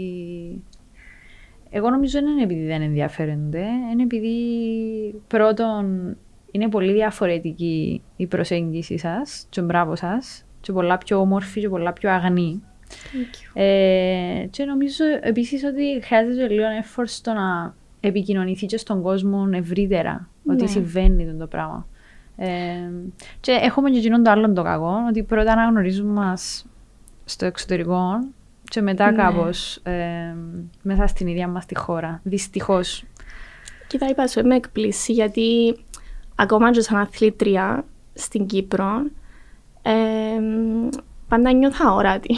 Εγώ νομίζω δεν είναι επειδή δεν ενδιαφέρονται, είναι επειδή πρώτον είναι πολύ διαφορετική η προσέγγιση σας και μπράβο σας και πολλά πιο όμορφη και πολλά πιο αγνή. Ε, και νομίζω επίσης ότι χρειάζεται λίγο effort στο να επικοινωνηθεί και στον κόσμο ευρύτερα ότι Ναι. συμβαίνει το πράγμα. Ε, και έχουμε και εκείνον το άλλο το κακό, ότι πρώτα αναγνωρίζουν μας στο εξωτερικό και μετά Ναι. κάπως ε, μέσα στην ίδια μας τη χώρα. Δυστυχώς. Κοίτα, είπα σου, με εκπλήσει γιατί ακόμα και σαν αθλήτρια στην Κύπρο ε, πάντα νιώθα αόρατη.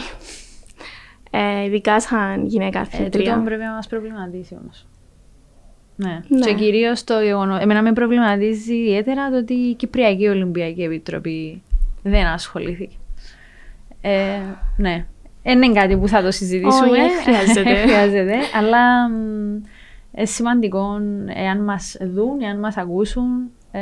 Ε, ειδικά σαν γυναίκα Ε, αθλήτρια. τούτο πρέπει να μας προβληματίσει όμως. Ναι. Ναι. Και κυρίως το γεγονό. Εμένα με προβληματίζει ιδιαίτερα το ότι η Κυπριακή Ολυμπιακή Επιτροπή δεν ασχολήθηκε. Ε, ναι. Δεν είναι κάτι που θα το συζητήσουμε. Όχι, δεν χρειάζεται. χρειάζεται. Αλλά μ, ε, σημαντικό εάν μας δουν, εάν μας ακούσουν, ε,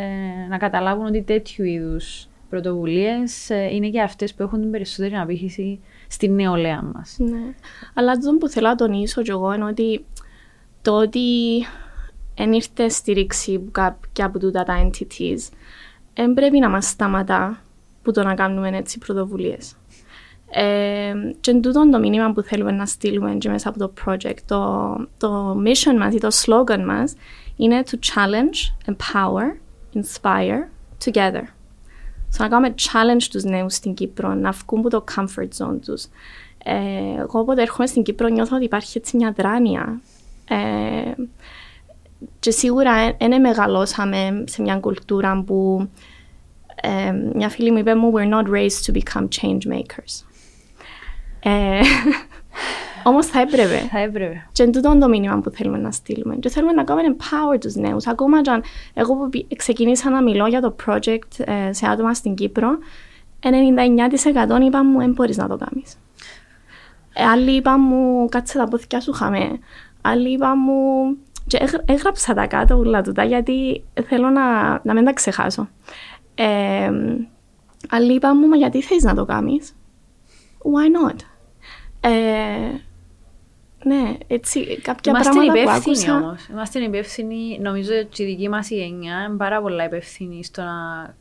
να καταλάβουν ότι τέτοιου είδους πρωτοβουλίες ε, είναι και αυτές που έχουν την περισσότερη απήχηση στην νεολαία μας. Ναι. Αλλά το που θέλω να τονίσω κι εγώ είναι ότι το ότι δεν ήρθε στήριξη από κάποια από τούτα τα entities δεν πρέπει να μας σταματά που το να κάνουμε έτσι πρωτοβουλίες. Ε, και εν τούτον το μήνυμα που θέλουμε να στείλουμε και μέσα από το project, το, το mission μας ή το slogan μας είναι to challenge, empower, inspire together. So, να κάνουμε challenge τους νέους στην Κύπρο, να βγουν από το comfort zone τους. Ε, εγώ όποτε έρχομαι στην Κύπρο νιώθω ότι υπάρχει έτσι μια δράνεια. Ε, και σίγουρα δεν μεγαλώσαμε σε μια κουλτούρα που ε, μια φίλη μου είπε μου «We're not raised to become change makers». Ε, όμως θα έπρεπε. Θα έπρεπε. Και τούτο είναι το μήνυμα που θέλουμε να στείλουμε. Και θέλουμε να κάνουμε empower τους νέους. Ακόμα και αν εγώ που πι- ξεκινήσα να μιλώ για το project ε, σε άτομα στην Κύπρο, 99% είπαν μου δεν μπορείς να το κάνεις. Ε, άλλοι είπαν μου κάτσε τα πόθηκια σου χαμέ. Άλλοι είπαν μου... Και έγρα- έγραψα τα κάτω όλα τούτα γιατί θέλω να, να μην τα ξεχάσω. Ε, άλλοι είπαν μου, μα γιατί θέλεις να το κάνεις; Why not? Ε, ναι, έτσι κάποια Είμαστε πράγματα που υπεύθυνοι άκουσα. όμως. Είμαστε υπεύθυνοι, νομίζω ότι η δική μας η γενιά είναι πάρα πολλά υπεύθυνη στο να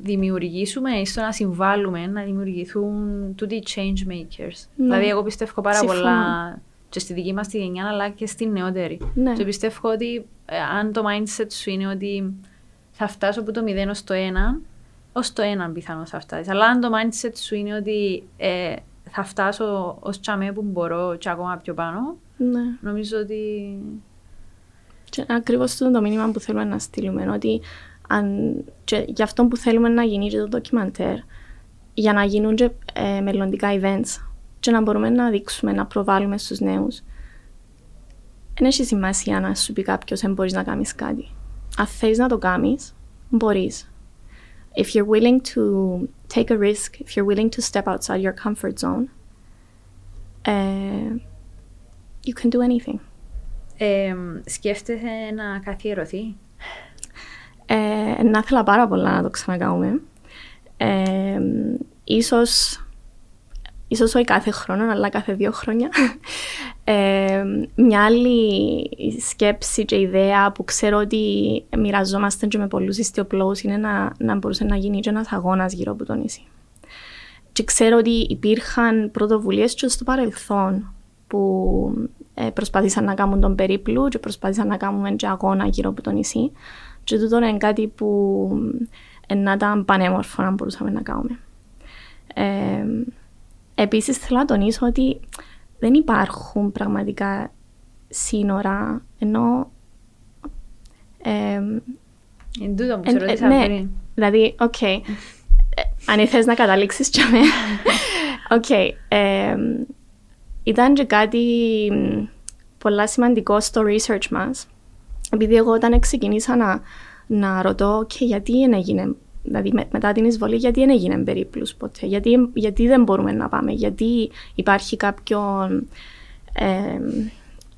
δημιουργήσουμε ή στο να συμβάλλουμε να δημιουργηθούν τούτοι change makers. Ναι. Δηλαδή, εγώ πιστεύω πάρα Συμφωνώ. πολλά και στη δική μας τη γενιά, αλλά και στην νεότερη. Ναι. Και πιστεύω ότι ε, αν το mindset σου είναι ότι θα φτάσω από το 0 ως το 1, ως το 1 πιθανώς θα φτάσεις. Αλλά αν το mindset σου είναι ότι ε, θα φτάσω ως τσαμέ που μπορώ και ακόμα πιο πάνω, Ναι. νομίζω ότι Και ακριβώς αυτό είναι το μήνυμα που θέλουμε να στείλουμε. Ότι αν, και γι' αυτό που θέλουμε να γίνει και το ντοκιμαντέρ, για να γίνουν και ε, μελλοντικά events και να μπορούμε να δείξουμε, να προβάλλουμε στους νέους. Δεν έχει σημασία να σου πει κάποιος δεν μπορείς να κάνεις κάτι. Αν θέλεις να το κάνεις, μπορείς. If you're willing to take a risk, if you're willing to step outside your comfort zone, uh, you can do anything. ε, σκέφτεσαι να καθιερωθεί; Ε, να ήθελα πάρα πολλά να το ξανακάνουμε. Ε, ίσως, ίσως όχι κάθε χρόνο, αλλά κάθε δύο χρόνια. Ε, μια άλλη σκέψη και ιδέα που ξέρω ότι μοιραζόμαστε και με πολλούς ιστιοπλώους είναι να, να μπορούσε να γίνει και ένας αγώνας γύρω από το νησί. Και ξέρω ότι υπήρχαν πρωτοβουλίες και στο παρελθόν που ε, προσπάθησαν να κάνουν τον περίπλου και προσπάθησαν να κάνουν και αγώνα γύρω από το νησί. Και τούτο είναι κάτι που ε, να ήταν πανέμορφο να μπορούσαμε να κάνουμε. Ε, επίσης θέλω να τονίσω ότι δεν υπάρχουν πραγματικά σύνορα, ενώ ε, Είναι τούτο που Εν- σε ε, ρώτησα ναι. πριν. Δηλαδή, οκ. Ε, αν θες να καταλήξεις και με. Οκ. ε, ήταν και κάτι μ, πολλά σημαντικό στο research μας. Επειδή εγώ όταν ξεκινήσα να, να ρωτώ και γιατί δεν έγινε, δηλαδή με- μετά την εισβολή, γιατί δεν έγινε περίπλους ποτέ, γιατί, γιατί δεν μπορούμε να πάμε, γιατί υπάρχει κάποιο, ε,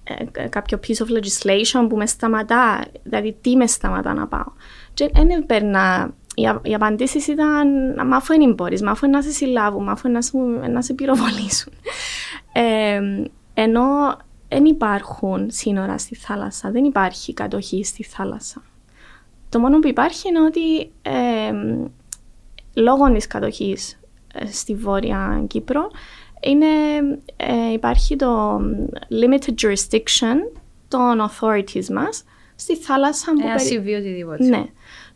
ε, κάποιο piece of legislation που με σταματά, δηλαδή τι με σταματά να πάω; Και δεν έπαιρνα, οι, α- οι απαντήσεις ήταν «Μα αφού δεν μπορείς, μα αφού να σε συλλάβουν, μα αφού να, σου, να σε πυροβολήσουν. Ε, ενώ δεν υπάρχουν σύνορα στη θάλασσα, δεν υπάρχει κατοχή στη θάλασσα. Το μόνο που υπάρχει είναι ότι ε, λόγω της κατοχής ε, στη Βόρεια Κύπρο είναι, ε, υπάρχει το limited jurisdiction των authorities μας στη θάλασσα που Ένα περι- συμβεί οτιδήποτε. ναι.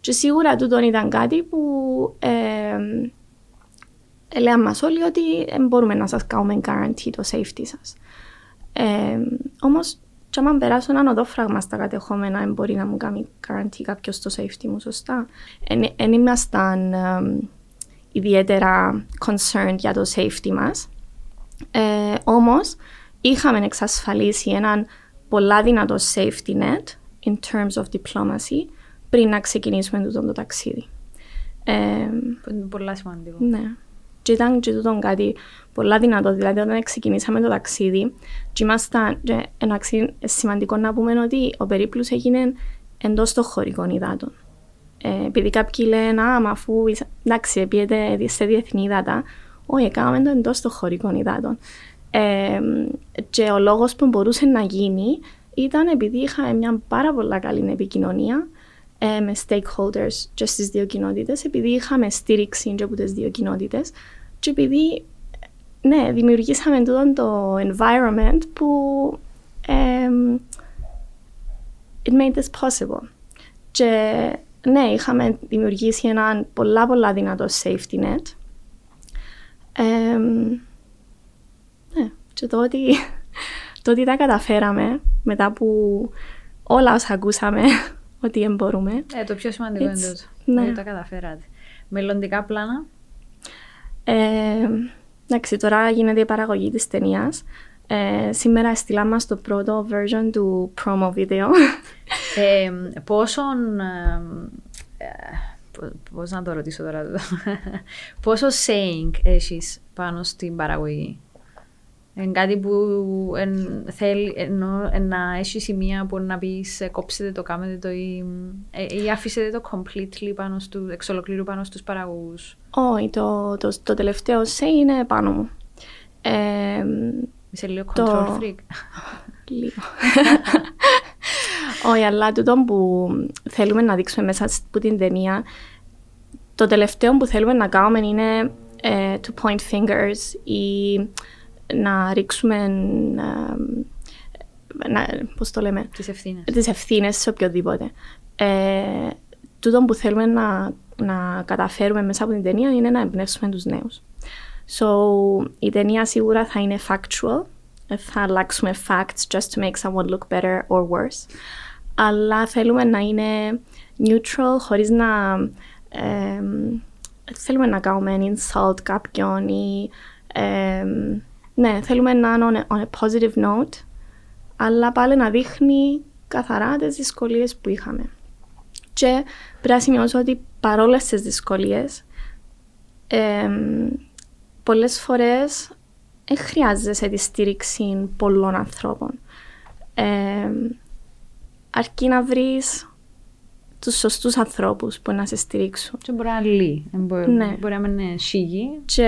Και σίγουρα τούτο ήταν κάτι που ε, Έλεγαν μας όλοι ότι δεν μπορούμε να σας κάνουμε guarantee το safety σας. Ε, όμως, και άμα περάσω έναν οδόφραγμα στα κατεχόμενα, δεν μπορεί να μου κάνει guarantee κάποιος το safety μου, σωστά. Δεν ήμασταν ε, ιδιαίτερα concerned για το safety μας. Ε, όμως, είχαμε εξασφαλίσει έναν πολλά δυνατό safety net in terms of diplomacy πριν να ξεκινήσουμε το, το ταξίδι. Ε, είναι πολλά σημαντικό. Ναι. Και ήταν και τούτο κάτι πολλά δυνατό. Δηλαδή, όταν ξεκινήσαμε το ταξίδι, και ήμασταν, και εντάξει, σημαντικό να πούμε ότι ο περίπλους έγινε εντός των χωρικών υδάτων. Ε, επειδή κάποιοι λένε, α, μα αφού εντάξει, πήγαινε σε διεθνή υδάτα, όχι, έκαναμε το εντός των χωρικών υδάτων. Ε, και ο λόγος που μπορούσε να γίνει ήταν επειδή είχαμε μια πάρα πολύ καλή επικοινωνία ε, με stakeholders και στις δύο κοινότητες, επειδή είχαμε στήριξη και από τις δύο κοινότητες και επειδή ναι, δημιουργήσαμε τούτο το environment που um, it made this possible. Και ναι, είχαμε δημιουργήσει ένα πολλά πολλά δυνατό safety net. Um, ναι, και το ότι, το ότι τα καταφέραμε μετά που όλα όσα ακούσαμε ότι δεν μπορούμε. Ε, το πιο σημαντικό είναι το ναι. ότι τα καταφέρατε. Μελλοντικά πλάνα; Ε, εντάξει, τώρα γίνεται η παραγωγή της ταινίας. Ε, σήμερα στείλα μας το πρώτο version του promo video. Ε, πόσον... Ε, πώς να το ρωτήσω τώρα. Πόσο saying έχεις πάνω στην παραγωγή; Είναι κάτι που εν, θέλει ενώ, εν, να έχει σημεία που να πεις ε, κόψετε το, κάμετε το ή, ε, ή αφήσετε το completely πάνω στου, εξ ολοκλήρου πάνω στους παραγωγούς. Όχι, το, το, το, τελευταίο σε είναι πάνω μου. Ε, Είσαι λίγο control freak. λίγο. Όχι, αλλά τούτο που θέλουμε να δείξουμε μέσα από την ταινία, το τελευταίο που θέλουμε να κάνουμε είναι ε, to point fingers ή να ρίξουμε να, πώς το λέμε, τις ευθύνες, τις ευθύνες σε οποιοδήποτε. Ε, τούτο που θέλουμε να, να καταφέρουμε μέσα από την ταινία είναι να εμπνεύσουμε τους νέους. So, η ταινία σίγουρα θα είναι factual, θα αλλάξουμε facts just to make someone look better or worse, αλλά θέλουμε να είναι neutral χωρίς να ε, θέλουμε να κάνουμε insult κάποιον ή ε, ναι, θέλουμε να είναι on a positive note, αλλά πάλι να δείχνει καθαρά τις δυσκολίες που είχαμε. Και πρέπει να σημειώσω ότι παρόλες τις δυσκολίες, ε, πολλές φορές δεν χρειάζεσαι τη στήριξη πολλών ανθρώπων. Ε, αρκεί να βρεις τους σωστούς ανθρώπους που να σε στηρίξουν. Και μπορεί να λύει. Μπορεί, ναι. μπορεί να είναι σίγη. Και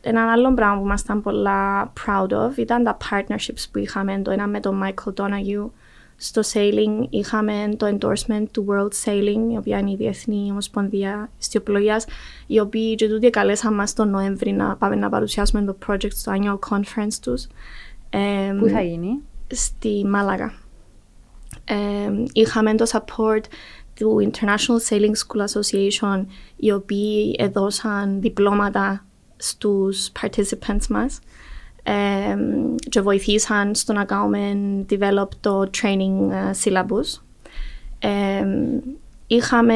ένα άλλο πράγμα που ήμασταν πολλά proud of ήταν τα partnerships που είχαμε. Το ένα με τον Michael Donahue στο sailing. Είχαμε το endorsement του World Sailing, η οποία είναι η Διεθνή Ομοσπονδία Ιστιοπλογίας, οι οποίοι και τούτοι καλέσαν μας τον Νοέμβρη να πάμε να παρουσιάσουμε το project στο annual conference τους. Πού θα γίνει; Στη Μάλαγα. Ε, είχαμε το support του International Sailing School Association οι οποίοι έδωσαν διπλώματα στους participants μας ε, και βοηθήσαν στο να κάνουμε develop το training uh, syllabus. Ε, είχαμε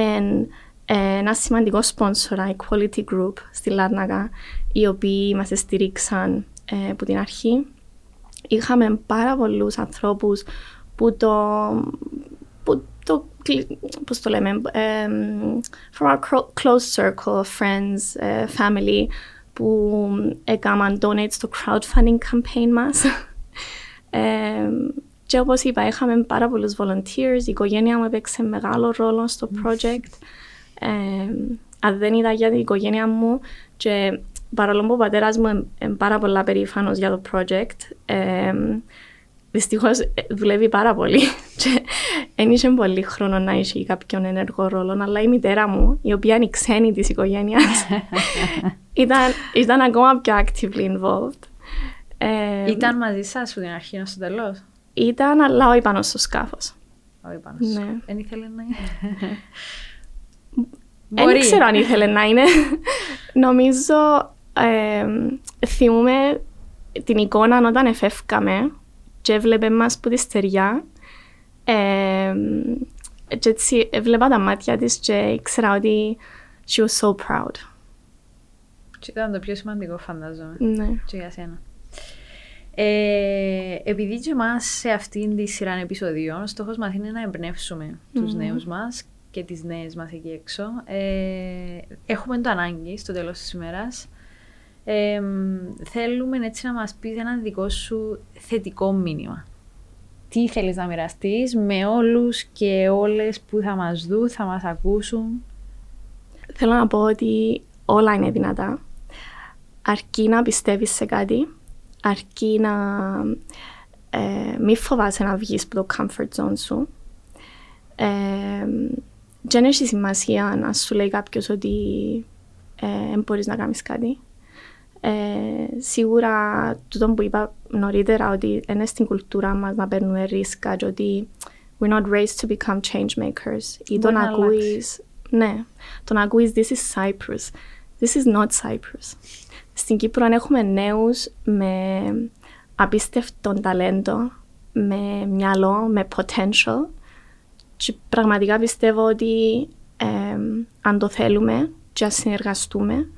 ένα σημαντικό sponsor, Equality Group στη Λάρνακα, οι οποίοι μας στηρίξαν ε, από την αρχή. Είχαμε πάρα πολλούς ανθρώπους που το, που το πώς το λέμε, um, from our close circle of friends, uh, family, που έκαναν donate στο crowdfunding campaign μας. um, και όπως είπα, είχαμε πάρα πολλούς volunteers, η οικογένεια μου έπαιξε μεγάλο ρόλο στο project. Um, αν δεν είδα για την οικογένεια μου και παρόλο που ο πατέρας μου είναι πάρα πολλά περήφανος για το project, um, Δυστυχώς ε, δουλεύει πάρα πολύ. Δεν είχε πολύ χρόνο να έχει κάποιον ενεργό ρόλο, αλλά η μητέρα μου, η οποία είναι η ξένη της οικογένειας, ήταν, ήταν ακόμα πιο actively involved. Ε, ήταν μαζί σας από την αρχή στο τέλος; Ήταν, αλλά όχι πάνω στο σκάφος. Όχι πάνω στο σκάφο. Δεν ήθελε να είναι. Δεν ξέρω αν ήθελε να είναι. Νομίζω ε, θυμούμε την εικόνα όταν εφεύκαμε και έβλεπε μας που τη στεριά ε, και έτσι έβλεπα τα μάτια της και ήξερα ότι she was so proud. Και ήταν το πιο σημαντικό φαντάζομαι Ναι. και για σένα. Ε, επειδή και εμάς σε αυτήν τη σειρά επεισοδίων, ο στόχος μας είναι να εμπνεύσουμε τους νέους μας και τις νέες μας εκεί έξω. Ε, έχουμε το ανάγκη στο τέλος της ημέρας. Ε, θέλουμε έτσι να μας πεις ένα δικό σου θετικό μήνυμα. Τι θέλεις να μοιραστείς με όλους και όλες που θα μας δουν, θα μας ακούσουν; Θέλω να πω ότι όλα είναι δυνατά. Αρκεί να πιστεύεις σε κάτι, αρκεί να ε, μη φοβάσαι να βγεις από το comfort zone σου. Ε, δεν έχει σημασία να σου λέει κάποιος ότι ε, δεν μπορείς να κάνεις κάτι. Ε, σίγουρα τούτο που είπα νωρίτερα ότι είναι στην κουλτούρα μας να παίρνουμε ρίσκα και ότι we're not raised to become change makers ή το Μπορεί να να ακούεις ναι, το να ακούεις this is Cyprus this is not Cyprus στην Κύπρο αν έχουμε νέους με απίστευτο ταλέντο με μυαλό, με potential και πραγματικά πιστεύω ότι ε, αν το θέλουμε και αν συνεργαστούμε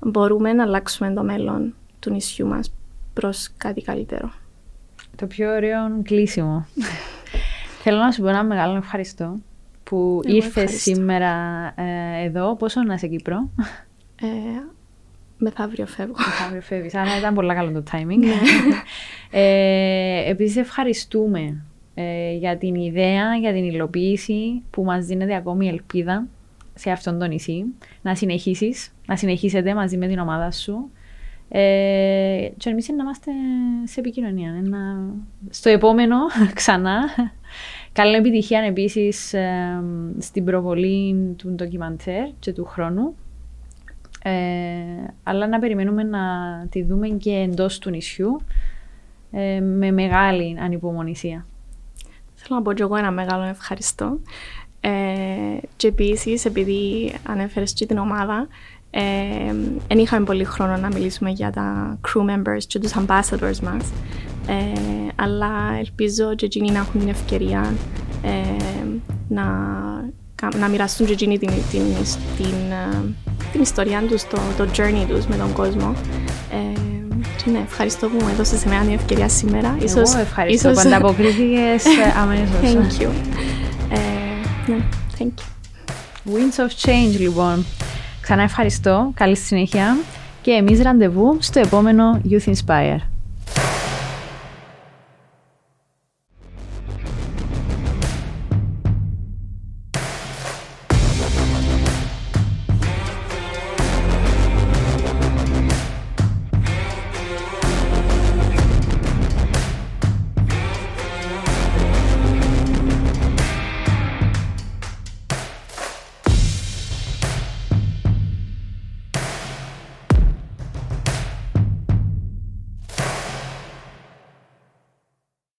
μπορούμε να αλλάξουμε το μέλλον του νησιού μας προς κάτι καλύτερο. Το πιο ωραίο κλείσιμο. Θέλω να σου πω ένα μεγάλο ευχαριστώ που Εγώ ήρθες ευχαριστώ. σήμερα ε, εδώ. Πόσο να σε Κύπρο; Ε, μεθαύριο φεύγω. Αύριο φεύγεις, άρα ήταν πολύ καλό το timing. ε, επίσης ευχαριστούμε ε, για την ιδέα, για την υλοποίηση που μας δίνεται ακόμη ελπίδα σε αυτόν τον νησί. Να συνεχίσεις, να συνεχίσετε μαζί με την ομάδα σου. Ε, και εμείς να είμαστε σε επικοινωνία. ε, να- Στο επόμενο, ξανά. Καλή επιτυχία επίσης ε, στην προβολή του ντοκιμαντέρ και του χρόνου. Ε, αλλά να περιμένουμε να τη δούμε και εντός του νησιού ε, με μεγάλη ανυπομονησία. Θέλω να πω και εγώ ένα μεγάλο ευχαριστώ. Ε, και επίσης, επειδή ανέφερες και την ομάδα, δεν είχαμε πολύ χρόνο να μιλήσουμε για τα crew members και τους ambassadors μας. Ε, αλλά ελπίζω και εκείνοι να έχουν την ευκαιρία ε, να, κα- να μοιραστούν και εκείνοι την, την, την, ε, την ιστορία τους, το, το journey τους με τον κόσμο. Ε, και ναι, ευχαριστώ που μου έδωσες εμένα την ευκαιρία σήμερα. Εγώ ευχαριστώ που ανταποκρίθηκες ε, αμέσως. Thank you. Ε, ναι, thank you. Winds of Change λοιπόν. Ξανά ευχαριστώ. Καλή συνέχεια. Και εμείς ραντεβού στο επόμενο Youth Inspire.